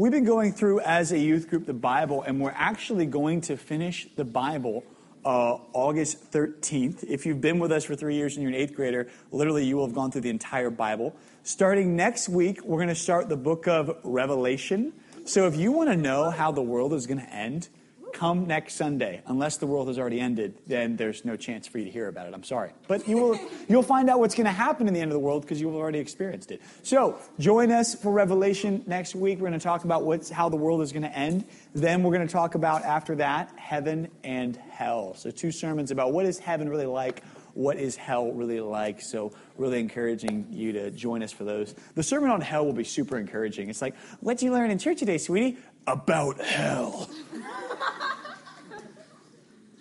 we've been going through as a youth group the Bible, and we're actually going to finish the Bible uh, August 13th. If you've been with us for three years and you're an eighth grader, literally you will have gone through the entire Bible. Starting next week, we're going to start the book of Revelation. So if you want to know how the world is going to end, come next Sunday. Unless the world has already ended, then there's no chance for you to hear about it. I'm sorry. But you will, you'll find out what's going to happen in the end of the world because you've already experienced it. So join us for Revelation next week. We're going to talk about what's, how the world is going to end. Then we're going to talk about, after that, heaven and hell. So two sermons about what is heaven really like, what is hell really like. So really encouraging you to join us for those. The sermon on hell will be super encouraging. It's like, what did you learn in church today, sweetie? About hell.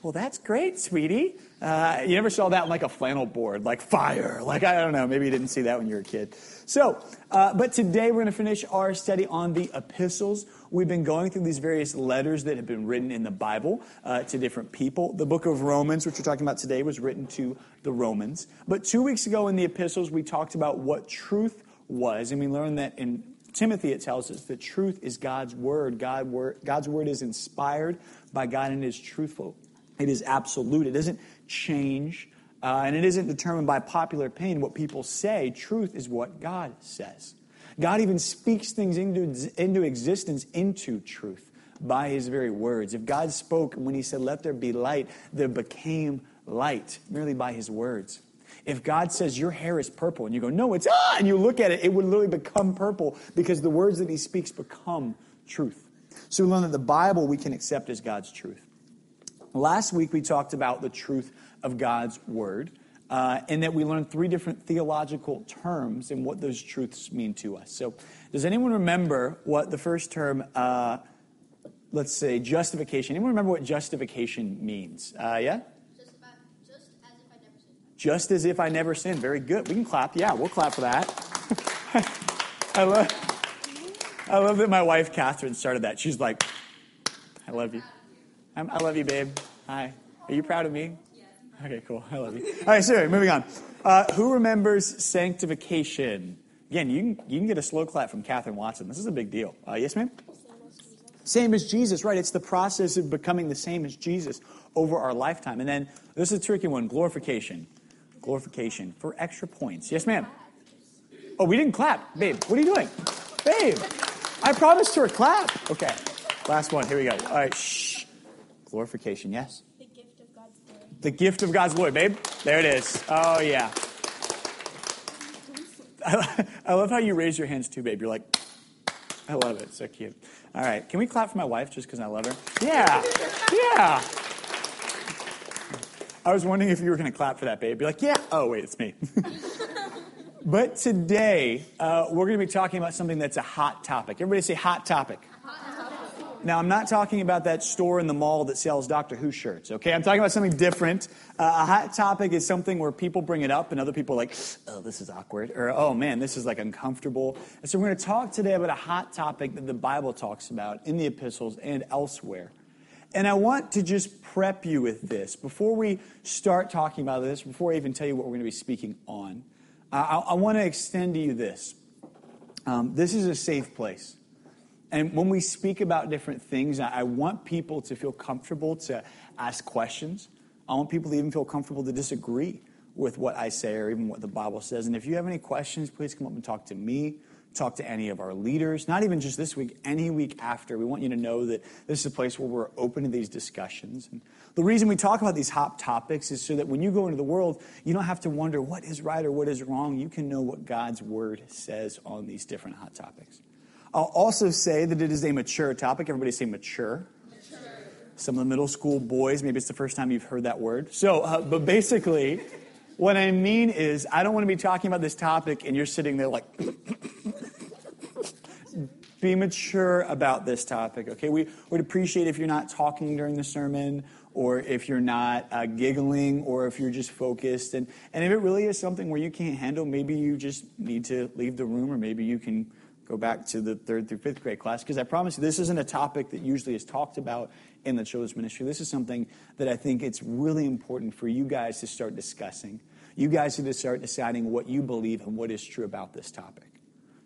well, that's great, sweetie. Uh, you never saw that like a flannel board, like fire. Like, I don't know, maybe you didn't see that when you were a kid. So, uh, but today we're going to finish our study on the epistles. We've been going through these various letters that have been written in the Bible uh, to different people. The book of Romans, which we're talking about today, was written to the Romans. But two weeks ago in the epistles, we talked about what truth was, and we learned that in Timothy, it tells us that truth is God's word. God word. God's word is inspired by God and is truthful. It is absolute. It doesn't change, uh, and it isn't determined by popular opinion. What people say, truth is what God says. God even speaks things into, into existence, into truth, by his very words. If God spoke when he said, Let there be light, there became light merely by his words. If God says your hair is purple and you go, no, it's ah, and you look at it, it would literally become purple because the words that he speaks become truth. So we learn that the Bible we can accept as God's truth. Last week we talked about the truth of God's word. Uh, and that we learned three different theological terms and what those truths mean to us. So, does anyone remember what the first term, uh, let's say, justification? Anyone remember what justification means? Uh, yeah? just as if I never sinned. Very good. We can clap. Yeah, we'll clap for that. I love, I love that my wife Catherine started that. She's like, "I love you. I'm, i love you, babe. Hi. Are you proud of me? Okay, cool. I love you. All right, so moving on. Uh, who remembers sanctification? Again, you can, you can get a slow clap from Catherine Watson. This is a big deal. Uh, yes, ma'am? Same as Jesus, right? It's the process of becoming the same as Jesus over our lifetime. And then this is a tricky one glorification glorification for extra points. Yes, ma'am. Oh, we didn't clap. Babe, what are you doing? Babe, I promised her a clap. Okay, last one. Here we go. All right, shh. Glorification, yes? The gift of God's glory. The gift of God's glory, babe. There it is. Oh, yeah. I love how you raise your hands too, babe. You're like, I love it. So cute. All right. Can we clap for my wife just because I love her? Yeah. Yeah. I was wondering if you were going to clap for that, babe. Be like, yeah. Oh, wait, it's me. but today, uh, we're going to be talking about something that's a hot topic. Everybody say hot topic. Now, I'm not talking about that store in the mall that sells Doctor Who shirts, okay? I'm talking about something different. Uh, a hot topic is something where people bring it up and other people are like, oh, this is awkward, or oh man, this is like uncomfortable. And so we're going to talk today about a hot topic that the Bible talks about in the epistles and elsewhere. And I want to just prep you with this before we start talking about this, before I even tell you what we're going to be speaking on. I, I, want to extend to you this. Um, this is a safe place. And when we speak about different things, I, want people to feel comfortable to ask questions. I want people to even feel comfortable to disagree with what I say or even what the Bible says. And if you have any questions, please come up and talk to me talk to any of our leaders, not even just this week, any week after. We want you to know that this is a place where we're open to these discussions. And the reason we talk about these hot topics is so that when you go into the world, you don't have to wonder what is right or what is wrong. You can know what God's word says on these different hot topics. I'll also say that it is a mature topic. Everybody say mature. mature. Some of the middle school boys, maybe it's the first time you've heard that word. So, uh, but basically, what I mean is, I don't want to be talking about this topic and you're sitting there like, be mature about this topic, okay? We would appreciate if you're not talking during the sermon or if you're not uh, giggling or if you're just focused. And, and if it really is something where you can't handle, maybe you just need to leave the room or maybe you can go back to the third through fifth grade class. Because I promise you, this isn't a topic that usually is talked about in the children's ministry. This is something that I think it's really important for you guys to start discussing you guys need to start deciding what you believe and what is true about this topic.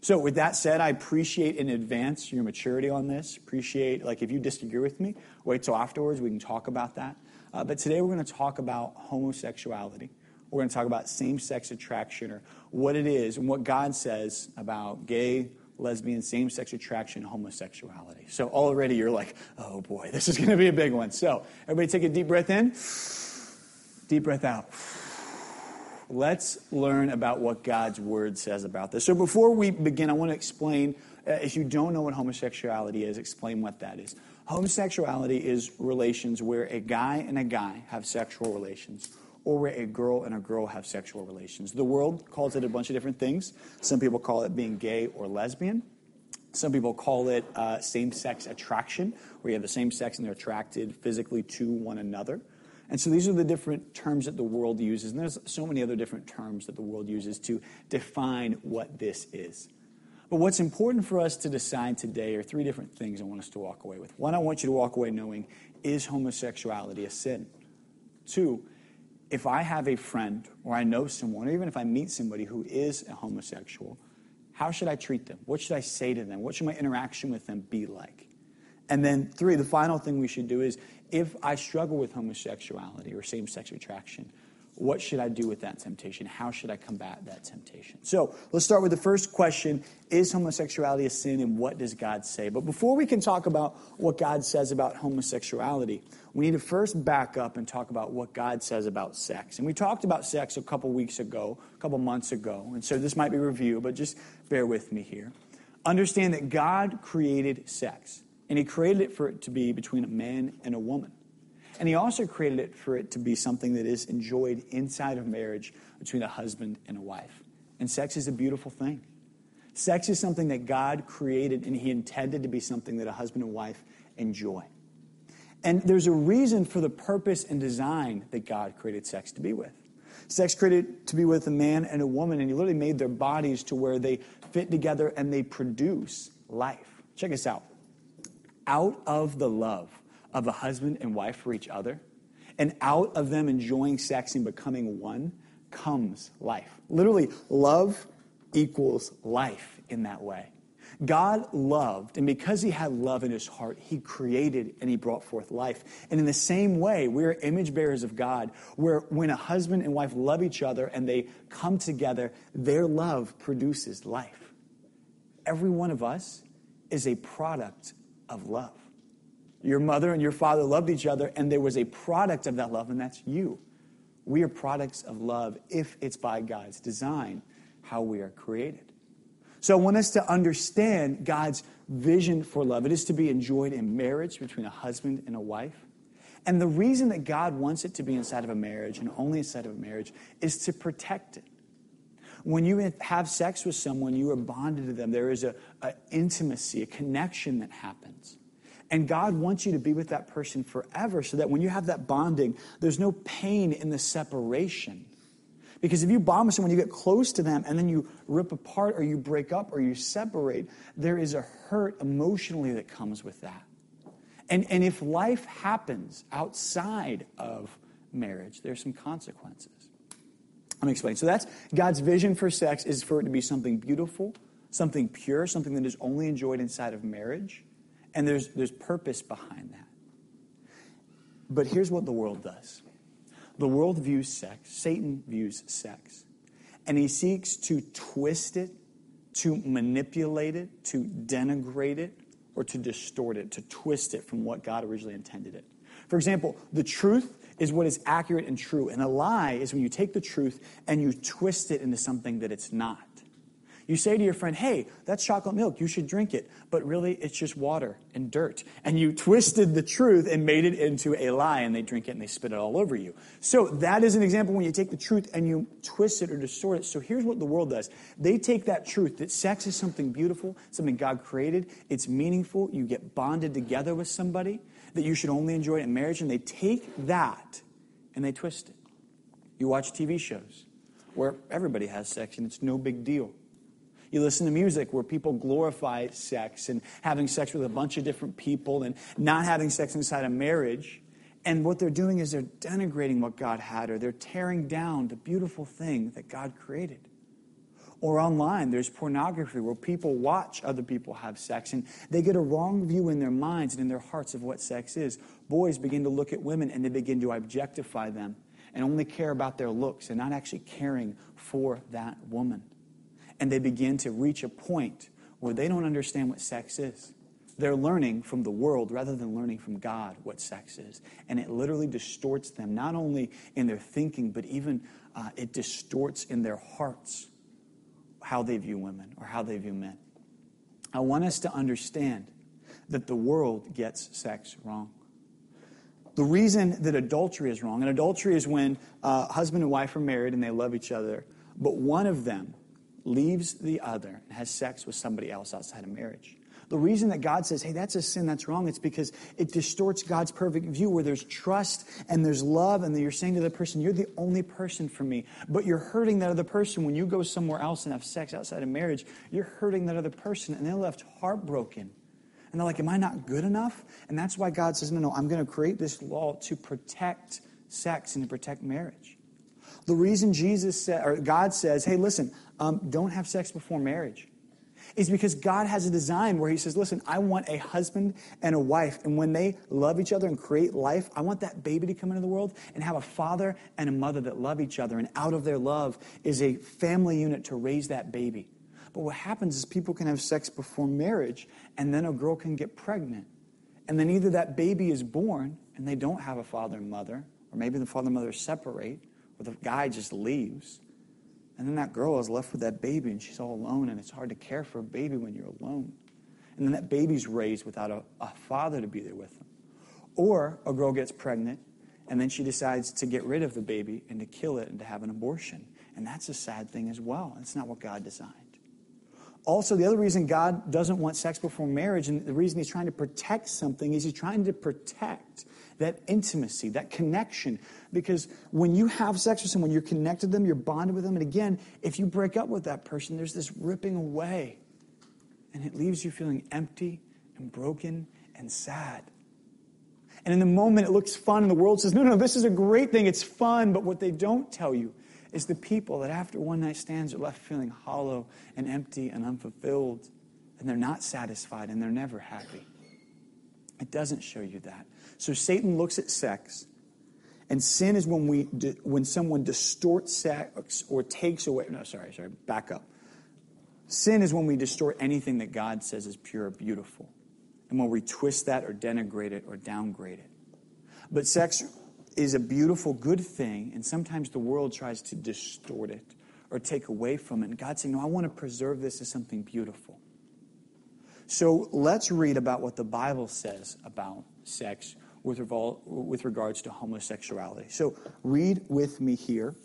So, with that said, I appreciate in advance your maturity on this. Appreciate, like, if you disagree with me, wait till afterwards. We can talk about that. Uh, but today we're going to talk about homosexuality. We're going to talk about same sex attraction or what it is and what God says about gay, lesbian, same sex attraction, homosexuality. So already you're like, oh boy, this is going to be a big one. So everybody take a deep breath in, deep breath out. Let's learn about what God's word says about this. So before we begin, I want to explain, uh, if you don't know what homosexuality is, explain what that is. Homosexuality is relations where a guy and a guy have sexual relations or where a girl and a girl have sexual relations. The world calls it a bunch of different things. Some people call it being gay or lesbian. Some people call it uh, same sex attraction, where you have the same sex and they're attracted physically to one another. And so these are the different terms that the world uses. And there's so many other different terms that the world uses to define what this is. But what's important for us to decide today are three different things I want us to walk away with. One, I want you to walk away knowing is homosexuality a sin? Two, if I have a friend or I know someone, or even if I meet somebody who is a homosexual, how should I treat them? What should I say to them? What should my interaction with them be like? And then, three, the final thing we should do is if I struggle with homosexuality or same sex attraction, what should I do with that temptation? How should I combat that temptation? So let's start with the first question Is homosexuality a sin and what does God say? But before we can talk about what God says about homosexuality, we need to first back up and talk about what God says about sex. And we talked about sex a couple weeks ago, a couple months ago. And so this might be review, but just bear with me here. Understand that God created sex, and He created it for it to be between a man and a woman. And he also created it for it to be something that is enjoyed inside of marriage between a husband and a wife. And sex is a beautiful thing. Sex is something that God created and he intended to be something that a husband and wife enjoy. And there's a reason for the purpose and design that God created sex to be with. Sex created to be with a man and a woman, and he literally made their bodies to where they fit together and they produce life. Check this out. Out of the love of a husband and wife for each other, and out of them enjoying sex and becoming one comes life. Literally, love equals life in that way. God loved, and because he had love in his heart, he created and he brought forth life. And in the same way, we're image bearers of God, where when a husband and wife love each other and they come together, their love produces life. Every one of us is a product of love. Your mother and your father loved each other, and there was a product of that love, and that's you. We are products of love if it's by God's design how we are created. So I want us to understand God's vision for love. It is to be enjoyed in marriage between a husband and a wife. And the reason that God wants it to be inside of a marriage and only inside of a marriage is to protect it. When you have sex with someone, you are bonded to them. There is a, a intimacy, a connection that happens. And God wants you to be with that person forever so that when you have that bonding, there's no pain in the separation. Because if you bond with someone, you get close to them, and then you rip apart or you break up or you separate, there is a hurt emotionally that comes with that. And, and if life happens outside of marriage, there's some consequences. Let me explain. So that's God's vision for sex is for it to be something beautiful, something pure, something that is only enjoyed inside of marriage. And there's, there's purpose behind that. But here's what the world does the world views sex, Satan views sex, and he seeks to twist it, to manipulate it, to denigrate it, or to distort it, to twist it from what God originally intended it. For example, the truth is what is accurate and true, and a lie is when you take the truth and you twist it into something that it's not. You say to your friend, hey, that's chocolate milk, you should drink it. But really, it's just water and dirt. And you twisted the truth and made it into a lie, and they drink it and they spit it all over you. So that is an example when you take the truth and you twist it or distort it. So here's what the world does they take that truth that sex is something beautiful, something God created, it's meaningful, you get bonded together with somebody, that you should only enjoy it in marriage, and they take that and they twist it. You watch TV shows where everybody has sex and it's no big deal. You listen to music where people glorify sex and having sex with a bunch of different people and not having sex inside a marriage. And what they're doing is they're denigrating what God had, or they're tearing down the beautiful thing that God created. Or online, there's pornography where people watch other people have sex and they get a wrong view in their minds and in their hearts of what sex is. Boys begin to look at women and they begin to objectify them and only care about their looks and not actually caring for that woman. And they begin to reach a point where they don't understand what sex is. They're learning from the world rather than learning from God what sex is. And it literally distorts them, not only in their thinking, but even uh, it distorts in their hearts how they view women or how they view men. I want us to understand that the world gets sex wrong. The reason that adultery is wrong, and adultery is when uh, husband and wife are married and they love each other, but one of them leaves the other and has sex with somebody else outside of marriage. The reason that God says, hey, that's a sin, that's wrong, it's because it distorts God's perfect view where there's trust and there's love, and you're saying to the person, you're the only person for me. But you're hurting that other person when you go somewhere else and have sex outside of marriage. You're hurting that other person, and they're left heartbroken. And they're like, Am I not good enough? And that's why God says, No, no, I'm going to create this law to protect sex and to protect marriage. The reason Jesus said, or God says, Hey, listen, um, don't have sex before marriage is because God has a design where He says, Listen, I want a husband and a wife. And when they love each other and create life, I want that baby to come into the world and have a father and a mother that love each other. And out of their love is a family unit to raise that baby. But what happens is people can have sex before marriage, and then a girl can get pregnant. And then either that baby is born and they don't have a father and mother, or maybe the father and mother separate, or the guy just leaves. And then that girl is left with that baby and she's all alone, and it's hard to care for a baby when you're alone. And then that baby's raised without a, a father to be there with them. Or a girl gets pregnant and then she decides to get rid of the baby and to kill it and to have an abortion. And that's a sad thing as well. It's not what God designed. Also, the other reason God doesn't want sex before marriage, and the reason He's trying to protect something, is He's trying to protect that intimacy, that connection. Because when you have sex with someone, you're connected to them, you're bonded with them. And again, if you break up with that person, there's this ripping away. And it leaves you feeling empty and broken and sad. And in the moment, it looks fun, and the world says, no, no, this is a great thing. It's fun. But what they don't tell you is the people that after one night stands are left feeling hollow and empty and unfulfilled, and they're not satisfied and they're never happy. It doesn't show you that. So Satan looks at sex, and sin is when we when someone distorts sex or takes away. No, sorry, sorry. Back up. Sin is when we distort anything that God says is pure or beautiful, and when we twist that or denigrate it or downgrade it. But sex is a beautiful, good thing, and sometimes the world tries to distort it or take away from it. And God's saying, No, I want to preserve this as something beautiful. So let's read about what the Bible says about sex with, with regards to homosexuality. So read with me here.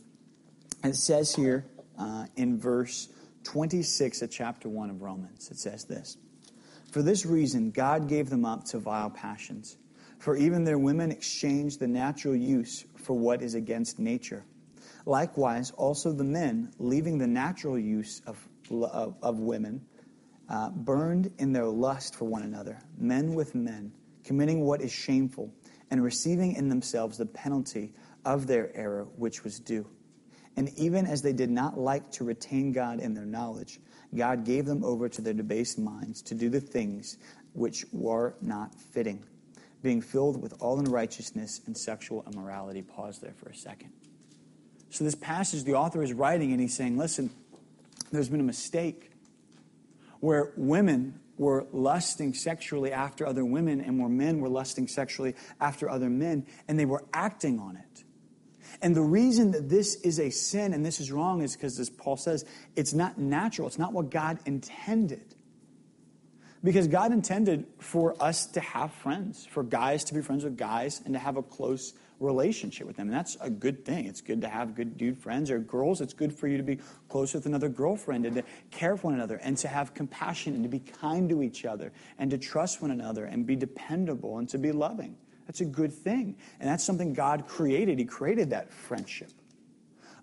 It says here uh, in verse 26 of chapter 1 of Romans, it says this For this reason, God gave them up to vile passions. For even their women exchanged the natural use for what is against nature. Likewise, also the men, leaving the natural use of, of, of women, uh, burned in their lust for one another, men with men, committing what is shameful, and receiving in themselves the penalty of their error which was due. And even as they did not like to retain God in their knowledge, God gave them over to their debased minds to do the things which were not fitting being filled with all unrighteousness and sexual immorality. Pause there for a second. So, this passage, the author is writing and he's saying, listen, there's been a mistake where women were lusting sexually after other women and where men were lusting sexually after other men, and they were acting on it. And the reason that this is a sin and this is wrong is because, as Paul says, it's not natural. It's not what God intended. Because God intended for us to have friends, for guys to be friends with guys and to have a close relationship with them. And that's a good thing. It's good to have good dude friends or girls. It's good for you to be close with another girlfriend and to care for one another and to have compassion and to be kind to each other and to trust one another and be dependable and to be loving. That's a good thing. And that's something God created. He created that friendship.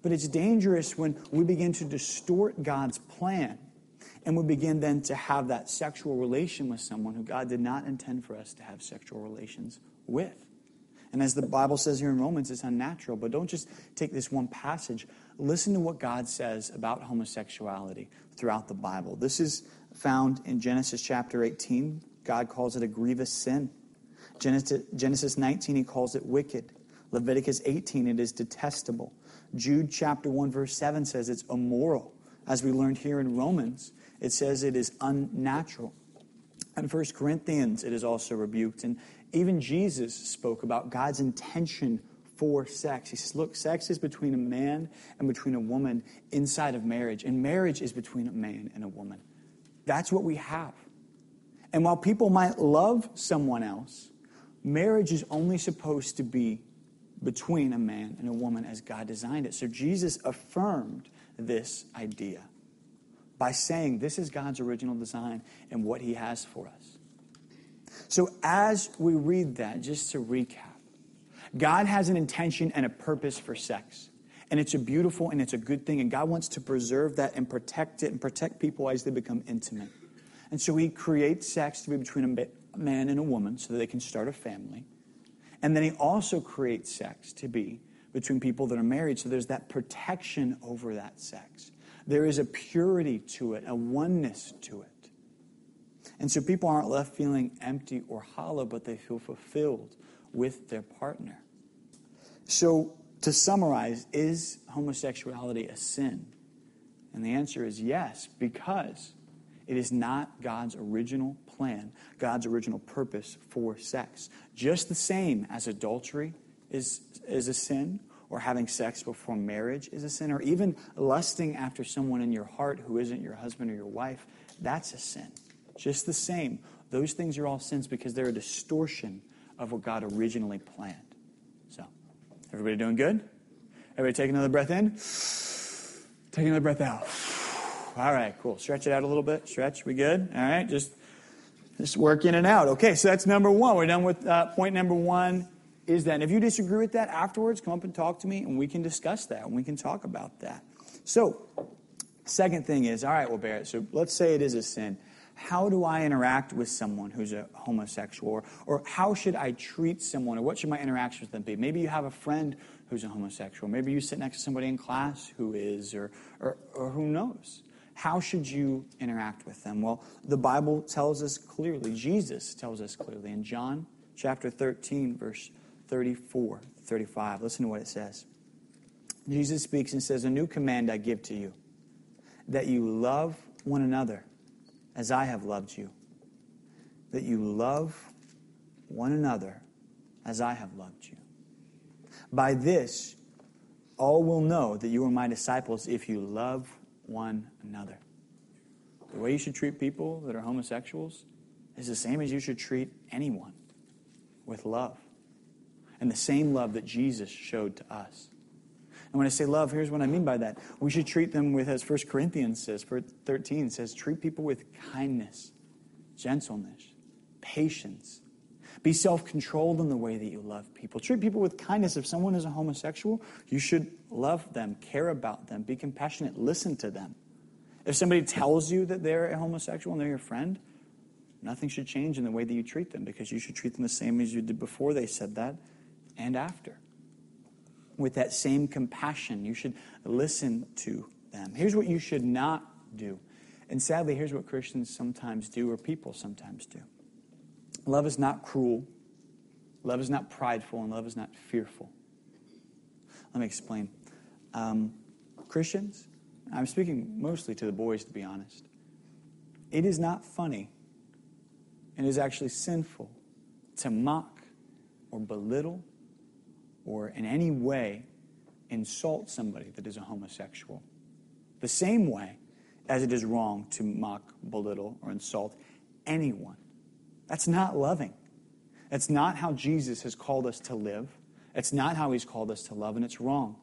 But it's dangerous when we begin to distort God's plan and we begin then to have that sexual relation with someone who God did not intend for us to have sexual relations with. And as the Bible says here in Romans, it's unnatural. But don't just take this one passage. Listen to what God says about homosexuality throughout the Bible. This is found in Genesis chapter 18. God calls it a grievous sin. Genesis 19, he calls it wicked. Leviticus 18, it is detestable. Jude chapter 1, verse 7 says it's immoral. As we learned here in Romans, it says it is unnatural. In 1 Corinthians, it is also rebuked. And even Jesus spoke about God's intention for sex. He says, Look, sex is between a man and between a woman inside of marriage, and marriage is between a man and a woman. That's what we have. And while people might love someone else, marriage is only supposed to be between a man and a woman as God designed it. So Jesus affirmed this idea by saying this is God's original design and what he has for us. So as we read that, just to recap, God has an intention and a purpose for sex. And it's a beautiful and it's a good thing. And God wants to preserve that and protect it and protect people as they become intimate. And so he creates sex to be between a man and a woman so that they can start a family. And then he also creates sex to be between people that are married. So there's that protection over that sex. There is a purity to it, a oneness to it. And so people aren't left feeling empty or hollow, but they feel fulfilled with their partner. So, to summarize, is homosexuality a sin? And the answer is yes, because it is not God's original plan, God's original purpose for sex. Just the same as adultery is, is a sin, or having sex before marriage is a sin, or even lusting after someone in your heart who isn't your husband or your wife, that's a sin. Just the same. Those things are all sins because they're a distortion of what God originally planned. So, everybody doing good? Everybody take another breath in. Take another breath out. All right, cool. Stretch it out a little bit. Stretch. We good? All right, just just work in and out. Okay, so that's number one. We're done with uh, point number one. Is that and if you disagree with that afterwards, come up and talk to me, and we can discuss that, and we can talk about that. So, second thing is, all right, well, Barrett. So let's say it is a sin how do I interact with someone who's a homosexual? Or, or how should I treat someone? Or what should my interaction with them be? Maybe you have a friend who's a homosexual. Maybe you sit next to somebody in class who is, or, or, or who knows. How should you interact with them? Well, the Bible tells us clearly, Jesus tells us clearly in John chapter 13, verse 34, 35. Listen to what it says. Jesus speaks and says, A new command I give to you, that you love one another as I have loved you, that you love one another as I have loved you. By this, all will know that you are my disciples if you love one another. The way you should treat people that are homosexuals is the same as you should treat anyone with love. And the same love that Jesus showed to us. And when I say love, here's what I mean by that. We should treat them with, as 1 Corinthians says, 13 says, treat people with kindness, gentleness, patience. Be self controlled in the way that you love people. Treat people with kindness. If someone is a homosexual, you should love them, care about them, be compassionate, listen to them. If somebody tells you that they're a homosexual and they're your friend, nothing should change in the way that you treat them because you should treat them the same as you did before they said that and after with that same compassion. You should listen to them. Here's what you should not do. And sadly, here's what Christians sometimes do, or people sometimes do love is not cruel, love is not prideful, and love is not fearful. Let me explain. Um, Christians, I'm speaking mostly to the boys, to be honest. It is not funny, and is actually sinful to mock or belittle or in any way insult somebody that is a homosexual. The same way as it is wrong to mock, belittle, or insult anyone. That's not loving. That's not how Jesus has called us to live. It's not how he's called us to love, and it's wrong.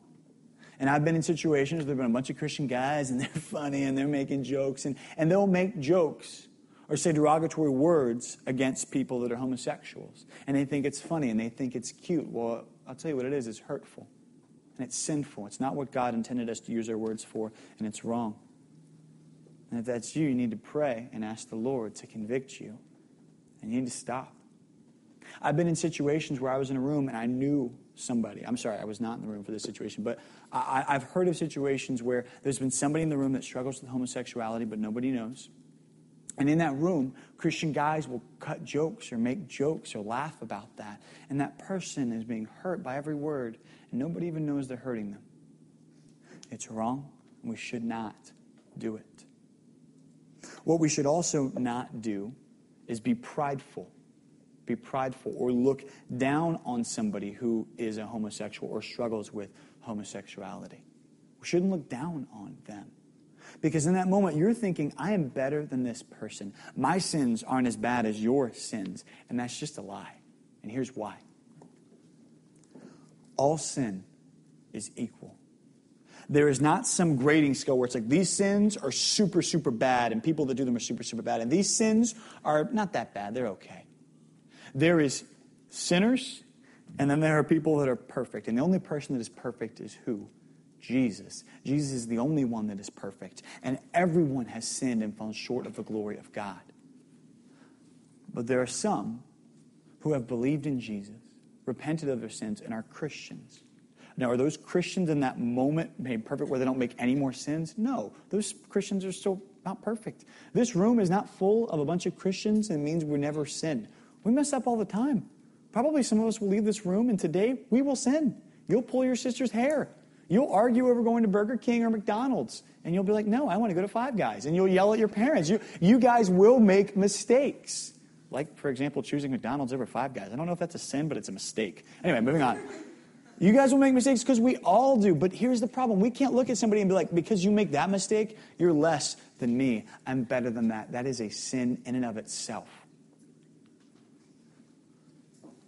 And I've been in situations where there have been a bunch of Christian guys, and they're funny, and they're making jokes, and, and they'll make jokes or say derogatory words against people that are homosexuals. And they think it's funny, and they think it's cute. Well, I'll tell you what it is it's hurtful and it's sinful. It's not what God intended us to use our words for, and it's wrong. And if that's you, you need to pray and ask the Lord to convict you, and you need to stop. I've been in situations where I was in a room and I knew somebody. I'm sorry, I was not in the room for this situation, but I, have heard of situations where there's been somebody in the room that struggles with homosexuality, but nobody knows. And in that room, Christian guys will cut jokes or make jokes or laugh about that. And that person is being hurt by every word, and nobody even knows they're hurting them. It's wrong, and we should not do it. What we should also not do is be prideful. Be prideful or look down on somebody who is a homosexual or struggles with homosexuality. We shouldn't look down on them. Because in that moment, you're thinking, I am better than this person. My sins aren't as bad as your sins. And that's just a lie. And here's why all sin is equal. There is not some grading scale where it's like these sins are super, super bad, and people that do them are super, super bad. And these sins are not that bad, they're okay. There is sinners, and then there are people that are perfect. And the only person that is perfect is who? Jesus. Jesus is the only one that is perfect. And everyone has sinned and fallen short of the glory of God. But there are some who have believed in Jesus, repented of their sins, and are Christians. Now, are those Christians in that moment made perfect where they don't make any more sins? No. Those Christians are still not perfect. This room is not full of a bunch of Christians and means we never sin. We mess up all the time. Probably some of us will leave this room and today we will sin. You'll pull your sister's hair. You'll argue over going to Burger King or McDonald's, and you'll be like, no, I want to go to Five Guys. And you'll yell at your parents. You, you guys will make mistakes. Like, for example, choosing McDonald's over Five Guys. I don't know if that's a sin, but it's a mistake. Anyway, moving on. You guys will make mistakes because we all do. But here's the problem we can't look at somebody and be like, because you make that mistake, you're less than me. I'm better than that. That is a sin in and of itself.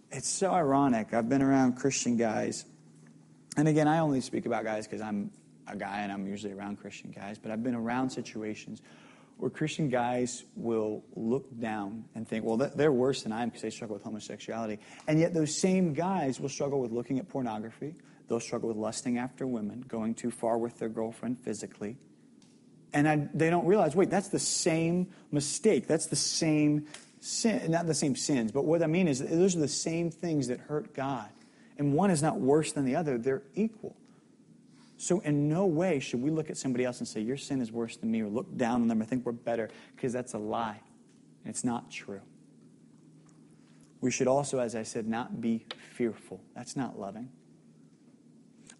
It's so ironic. I've been around Christian guys and again, I only speak about guys because I'm a guy and I'm usually around Christian guys, but I've been around situations where Christian guys will look down and think, well, they're worse than I am because they struggle with homosexuality. And yet, those same guys will struggle with looking at pornography. They'll struggle with lusting after women, going too far with their girlfriend physically. And I, they don't realize, wait, that's the same mistake. That's the same sin. Not the same sins, but what I mean is, those are the same things that hurt God and one is not worse than the other, they're equal. So, in no way should we look at somebody else and say, Your sin is worse than me, or look down on them or think we're better, because that's a lie. And it's not true. We should also, as I said, not be fearful. That's not loving.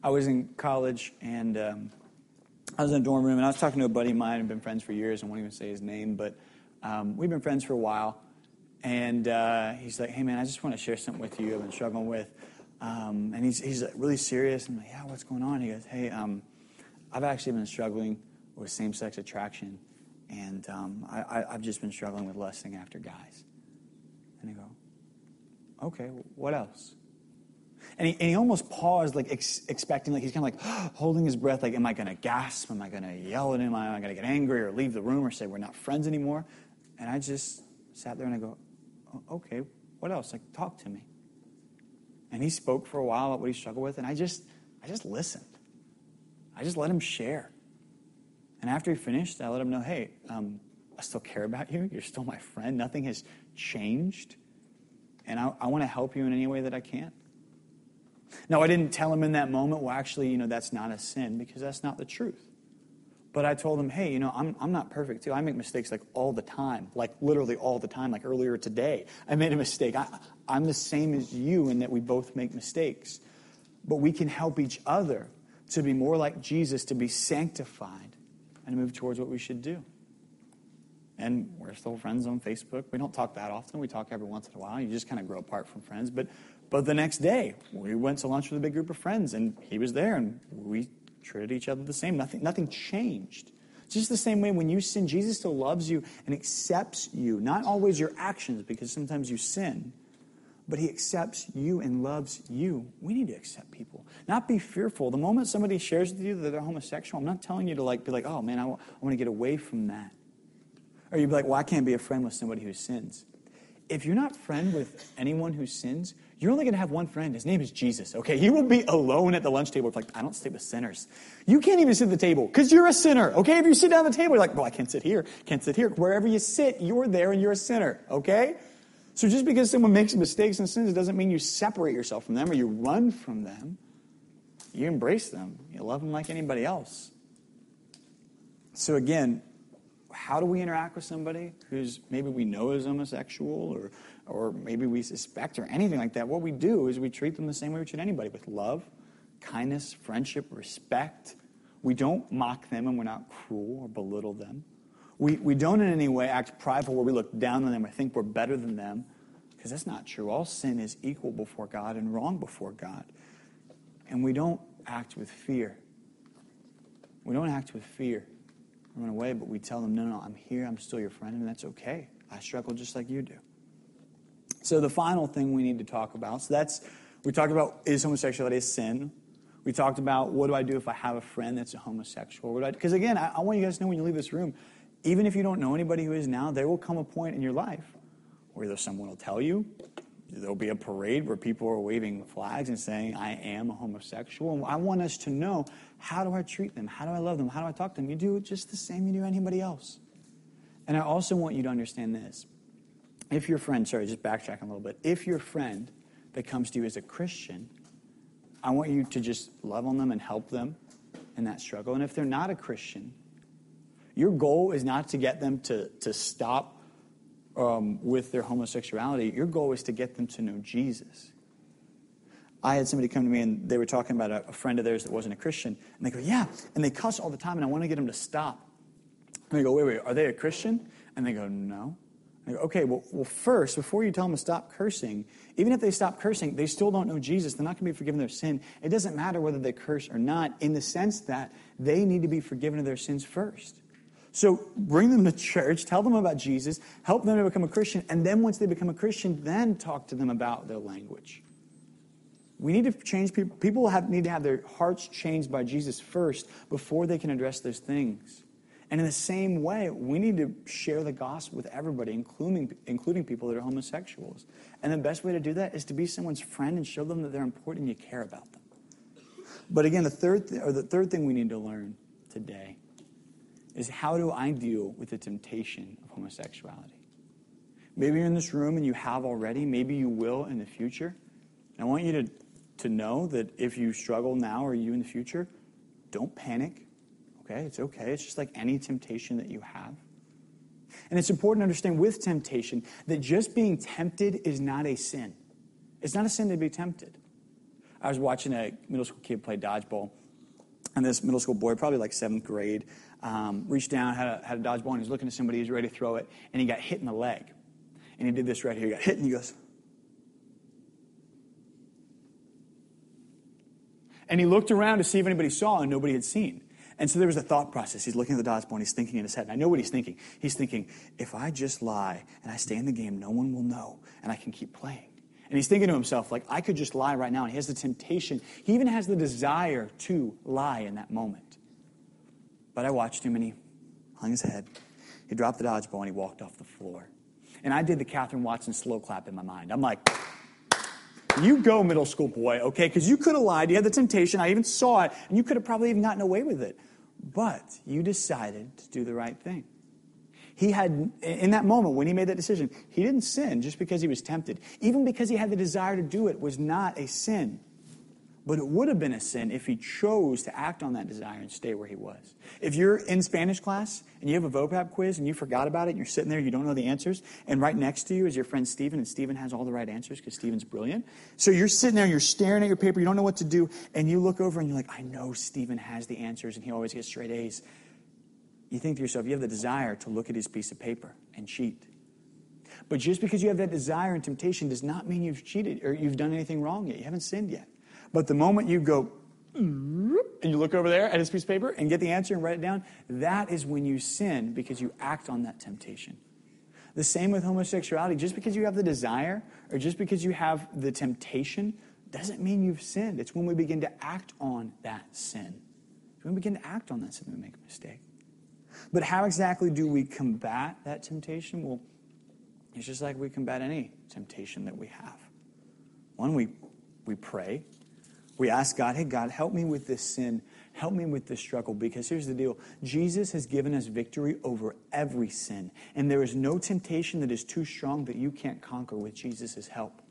I was in college and um, I was in a dorm room and I was talking to a buddy of mine who'd been friends for years. I won't even say his name, but um, we've been friends for a while. And uh, he's like, Hey, man, I just want to share something with you I've been struggling with. Um, and he's, he's really serious. I'm like, yeah, what's going on? He goes, hey, um, I've actually been struggling with same sex attraction, and um, I, have just been struggling with lusting after guys. And I go, okay, what else? And he, and he almost paused, like ex- expecting, like he's kind of like holding his breath, like, am I going to gasp? Am I going to yell at him? Am I going to get angry or leave the room or say we're not friends anymore? And I just sat there and I go, okay, what else? Like, talk to me. And he spoke for a while about what he struggled with, and I just, I just listened. I just let him share. And after he finished, I let him know, hey, um, I still care about you. You're still my friend. Nothing has changed. And I, I want to help you in any way that I can. Now, I didn't tell him in that moment, well, actually, you know, that's not a sin, because that's not the truth. But I told him, hey, you know, I'm, I'm not perfect too. I make mistakes like all the time, like literally all the time. Like earlier today, I made a mistake. I, I'm the same as you in that we both make mistakes. But we can help each other to be more like Jesus, to be sanctified, and move towards what we should do. And we're still friends on Facebook. We don't talk that often. We talk every once in a while. You just kind of grow apart from friends. But, but the next day, we went to lunch with a big group of friends, and he was there, and we treated each other the same. Nothing, nothing changed. Just the same way when you sin, Jesus still loves you and accepts you. Not always your actions, because sometimes you sin, but he accepts you and loves you. We need to accept people, not be fearful. The moment somebody shares with you that they're homosexual, I'm not telling you to like be like, oh man, I, w- I want to get away from that. Or you'd be like, well, I can't be a friend with somebody who sins. If you're not friend with anyone who sins, you're only going to have one friend. His name is Jesus, okay? He will be alone at the lunch table. It's like, I don't sit with sinners. You can't even sit at the table because you're a sinner, okay? If you sit down at the table, you're like, well, I can't sit here, can't sit here. Wherever you sit, you're there and you're a sinner, okay? So just because someone makes mistakes and sins, it doesn't mean you separate yourself from them or you run from them. You embrace them. You love them like anybody else. So again, how do we interact with somebody who's maybe we know is homosexual or, or maybe we suspect or anything like that? What we do is we treat them the same way we treat anybody with love, kindness, friendship, respect. We don't mock them and we're not cruel or belittle them. We, we don't in any way act prideful where we look down on them or think we're better than them, because that's not true. All sin is equal before God and wrong before God. And we don't act with fear. We don't act with fear run away, but we tell them, no, no, I'm here, I'm still your friend, and that's okay. I struggle just like you do. So the final thing we need to talk about, so that's, we talked about is homosexuality a sin? We talked about what do I do if I have a friend that's a homosexual? Because again, I, I want you guys to know when you leave this room, even if you don't know anybody who is now, there will come a point in your life where either someone will tell you, there'll be a parade where people are waving flags and saying, I am a homosexual. And I want us to know how do I treat them? How do I love them? How do I talk to them? You do it just the same you do anybody else. And I also want you to understand this. If your friend, sorry, just backtracking a little bit, if your friend that comes to you is a Christian, I want you to just love on them and help them in that struggle. And if they're not a Christian, your goal is not to get them to, to stop um, with their homosexuality. Your goal is to get them to know Jesus. I had somebody come to me and they were talking about a, a friend of theirs that wasn't a Christian. And they go, Yeah. And they cuss all the time, and I want to get them to stop. And they go, Wait, wait, are they a Christian? And they go, No. I go, okay, well, well, first, before you tell them to stop cursing, even if they stop cursing, they still don't know Jesus. They're not going to be forgiven their sin. It doesn't matter whether they curse or not, in the sense that they need to be forgiven of their sins first. So bring them to church, tell them about Jesus, help them to become a Christian, and then once they become a Christian, then talk to them about their language. We need to change people. People have, need to have their hearts changed by Jesus first before they can address those things. And in the same way, we need to share the gospel with everybody, including, including people that are homosexuals. And the best way to do that is to be someone's friend and show them that they're important and you care about them. But again, the third, th- or the third thing we need to learn today is how do I deal with the temptation of homosexuality? Maybe you're in this room and you have already, maybe you will in the future. And I want you to, to know that if you struggle now or you in the future, don't panic. Okay? It's okay. It's just like any temptation that you have. And it's important to understand with temptation that just being tempted is not a sin. It's not a sin to be tempted. I was watching a middle school kid play dodgeball, and this middle school boy, probably like seventh grade, um, reached down, had a, had a dodgeball, and he was looking at somebody, he was ready to throw it, and he got hit in the leg. And he did this right here. He got hit, and he goes, And he looked around to see if anybody saw, and nobody had seen. And so there was a thought process. He's looking at the dodgeball and he's thinking in his head. And I know what he's thinking. He's thinking, if I just lie and I stay in the game, no one will know and I can keep playing. And he's thinking to himself, like, I could just lie right now. And he has the temptation. He even has the desire to lie in that moment. But I watched him and he hung his head. He dropped the dodgeball and he walked off the floor. And I did the Catherine Watson slow clap in my mind. I'm like, you go, middle school boy, okay? Because you could have lied. You had the temptation. I even saw it. And you could have probably even gotten away with it. But you decided to do the right thing. He had, in that moment when he made that decision, he didn't sin just because he was tempted. Even because he had the desire to do it was not a sin. But it would have been a sin if he chose to act on that desire and stay where he was. If you're in Spanish class and you have a vocab quiz and you forgot about it and you're sitting there, you don't know the answers, and right next to you is your friend Stephen, and Stephen has all the right answers because Stephen's brilliant. So you're sitting there and you're staring at your paper, you don't know what to do, and you look over and you're like, I know Stephen has the answers and he always gets straight A's. You think to yourself, you have the desire to look at his piece of paper and cheat. But just because you have that desire and temptation does not mean you've cheated or you've done anything wrong yet. You haven't sinned yet. But the moment you go, and you look over there at his piece of paper and get the answer and write it down, that is when you sin because you act on that temptation. The same with homosexuality. Just because you have the desire or just because you have the temptation doesn't mean you've sinned. It's when we begin to act on that sin. When we begin to act on that sin, we make a mistake. But how exactly do we combat that temptation? Well, it's just like we combat any temptation that we have. One, we, we pray We ask God, hey, God, help me with this sin. Help me with this struggle. Because here's the deal Jesus has given us victory over every sin. And there is no temptation that is too strong that you can't conquer with Jesus' help.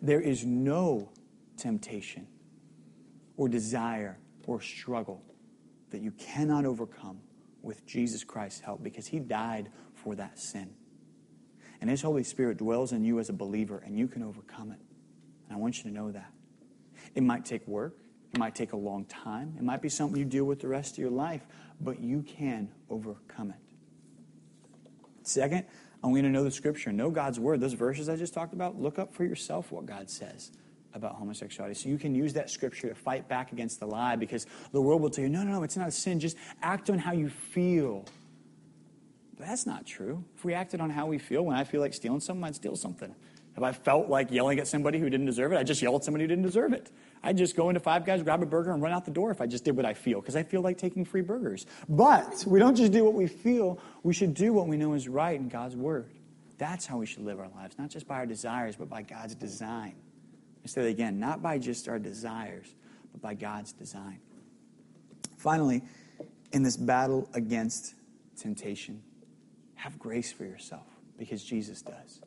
There is no temptation or desire or struggle that you cannot overcome with Jesus Christ's help because he died for that sin. And his Holy Spirit dwells in you as a believer, and you can overcome it. And I want you to know that. It might take work, it might take a long time, it might be something you deal with the rest of your life, but you can overcome it. Second, I want you to know the scripture, know God's word. Those verses I just talked about, look up for yourself what God says about homosexuality. So you can use that scripture to fight back against the lie because the world will tell you, no, no, no, it's not a sin. Just act on how you feel. But that's not true. If we acted on how we feel, when I feel like stealing something, I'd steal something. If I felt like yelling at somebody who didn't deserve it, I'd just yell at somebody who didn't deserve it. I'd just go into Five Guys, grab a burger, and run out the door if I just did what I feel, because I feel like taking free burgers. But we don't just do what we feel, we should do what we know is right in God's Word. That's how we should live our lives, not just by our desires, but by God's design. I say that again, not by just our desires, but by God's design. Finally, in this battle against temptation, have grace for yourself because Jesus does.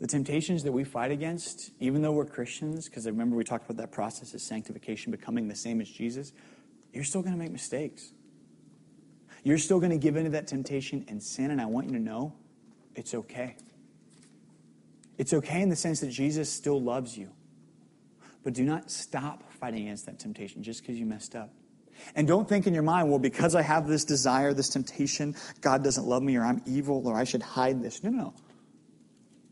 The temptations that we fight against, even though we're Christians, because remember we talked about that process of sanctification, becoming the same as Jesus, you're still going to make mistakes. You're still going to give into that temptation and sin, and I want you to know it's okay. It's okay in the sense that Jesus still loves you. But do not stop fighting against that temptation just because you messed up. And don't think in your mind, well, because I have this desire, this temptation, God doesn't love me, or I'm evil, or I should hide this. No, no.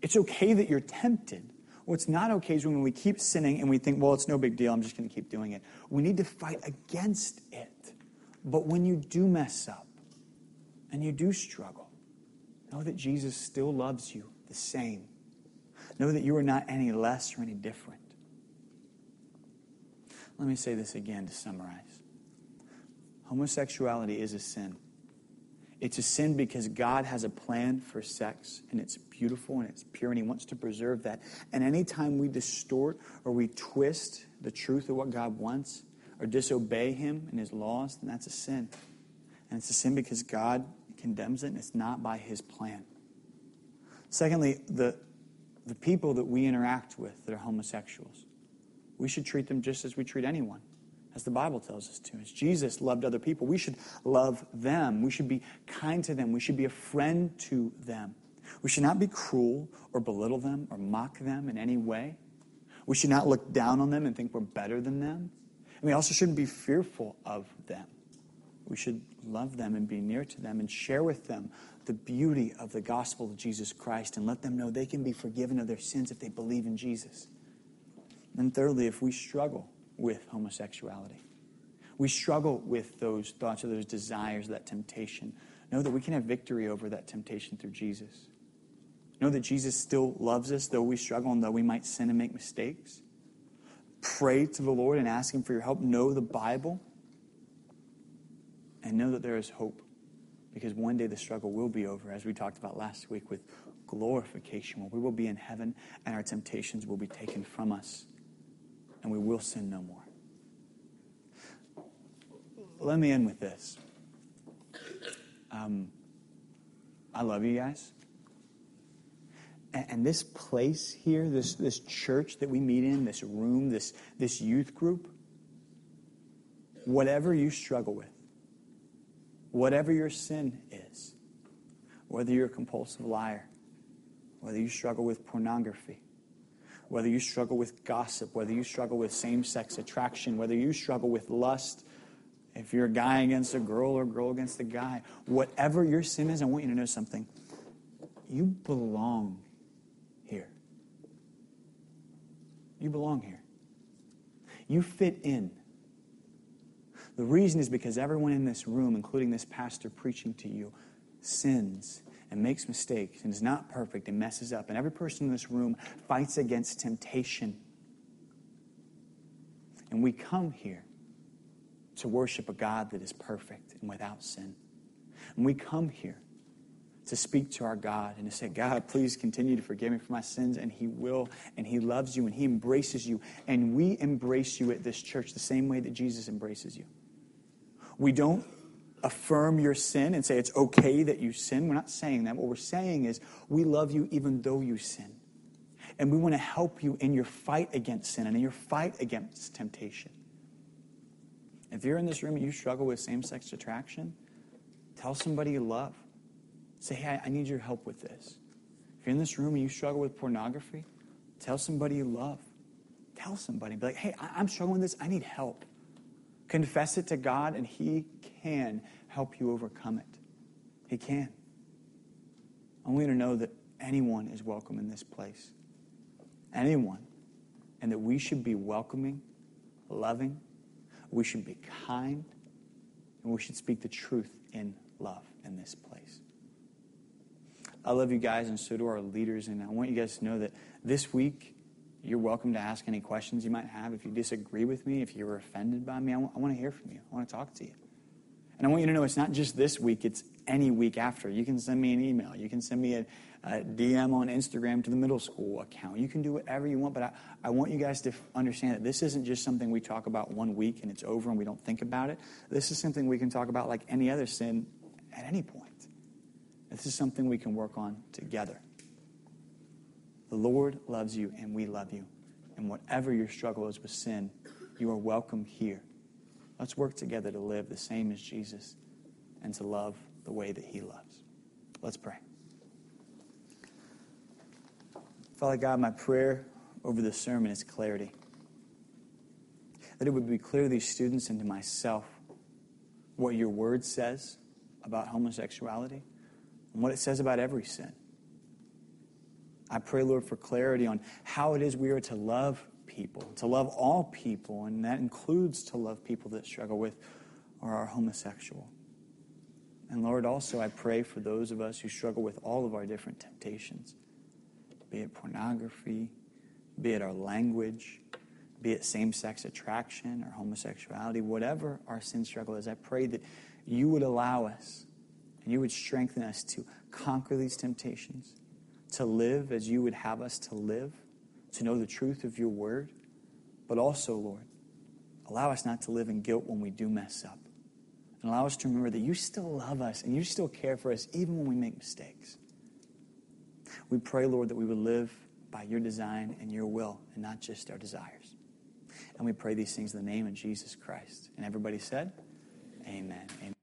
It's okay that you're tempted. What's not okay is when we keep sinning and we think, well, it's no big deal, I'm just going to keep doing it. We need to fight against it. But when you do mess up and you do struggle, know that Jesus still loves you the same. Know that you are not any less or any different. Let me say this again to summarize homosexuality is a sin. It's a sin because God has a plan for sex, and it's beautiful and it's pure, and He wants to preserve that. And anytime we distort or we twist the truth of what God wants or disobey Him and His laws, then that's a sin. And it's a sin because God condemns it, and it's not by His plan. Secondly, the, the people that we interact with that are homosexuals, we should treat them just as we treat anyone as the Bible tells us to. As Jesus loved other people, we should love them. We should be kind to them. We should be a friend to them. We should not be cruel or belittle them or mock them in any way. We should not look down on them and think we're better than them. And we also shouldn't be fearful of them. We should love them and be near to them and share with them the beauty of the gospel of Jesus Christ and let them know they can be forgiven of their sins if they believe in Jesus. And thirdly, if we struggle with homosexuality. We struggle with those thoughts or those desires, that temptation. Know that we can have victory over that temptation through Jesus. Know that Jesus still loves us, though we struggle and though we might sin and make mistakes. Pray to the Lord and ask Him for your help. Know the Bible. And know that there is hope. Because one day the struggle will be over, as we talked about last week with glorification, where we will be in heaven and our temptations will be taken from us and we will sin no more. Let me end with this. Um, I love you guys. And, and this place here, this, this church that we meet in, this room, this, this youth group, whatever you struggle with, whatever your sin is, whether you're a compulsive liar, whether you struggle with pornography, whether you struggle with gossip, whether you struggle with same sex attraction, whether you struggle with lust, if you're a guy against a girl or a girl against a guy, whatever your sin is, I want you to know something. You belong here. You belong here. You fit in. The reason is because everyone in this room, including this pastor preaching to you, sins and makes mistakes and is not perfect and messes up. And every person in this room fights against temptation. And we come here to worship a God that is perfect and without sin. And we come here to speak to our God and to say, God, please continue to forgive me for my sins. And He will. And He loves you and He embraces you. And we embrace you at this church the same way that Jesus embraces you. We don't affirm your sin and say it's okay that you sin. We're not saying that. What we're saying is we love you even though you sin. And we want to help you in your fight against sin and in your fight against temptation. If you're in this room and you struggle with same sex attraction, tell somebody you love. Say, hey, I need your help with this. If you're in this room and you struggle with pornography, tell somebody you love. Tell somebody. Be like, hey, I'm struggling with this. I need help. Confess it to God, and He can help you overcome it. He can. I want you to know that anyone is welcome in this place. Anyone. And that we should be welcoming, loving, we should be kind, and we should speak the truth in love in this place. I love you guys, and so do our leaders. And I want you guys to know that this week, you're welcome to ask any questions you might have. If you disagree with me, if you were offended by me, I want, want to hear from you. I want to talk to you. And I want you to know it's not just this week, it's any week after. You can send me an email. You can send me a, a DM on Instagram to the middle school account. You can do whatever you want, but I, I want you guys to understand that this isn't just something we talk about one week and it's over and we don't think about it. This is something we can talk about like any other sin at any point. This is something we can work on together. The Lord loves you and we love you. And whatever your struggle is with sin, you are welcome here. Let's work together to live the same as Jesus and to love the way that he loves. Let's pray. Father God, my prayer over this sermon is clarity. That it would be clear to these students and to myself what your word says about homosexuality and what it says about every sin. I pray, Lord, for clarity on how it is we are to love people, to love all people, and that includes to love people that struggle with or are homosexual. And Lord, also I pray for those of us who struggle with all of our different temptations, be it pornography, be it our language, be it same sex attraction or homosexuality, whatever our sin struggle is, I pray that you would allow us and you would strengthen us to conquer these temptations, to live as you would have us to live to know the truth of your word, but also, Lord, allow us not to live in guilt when we do mess up. And allow us to remember that you still love us and you still care for us even when we make mistakes. We pray, Lord, that we would live by your design and your will and not just our desires. And we pray these things in the name of Jesus Christ. And everybody said, Amen. Amen.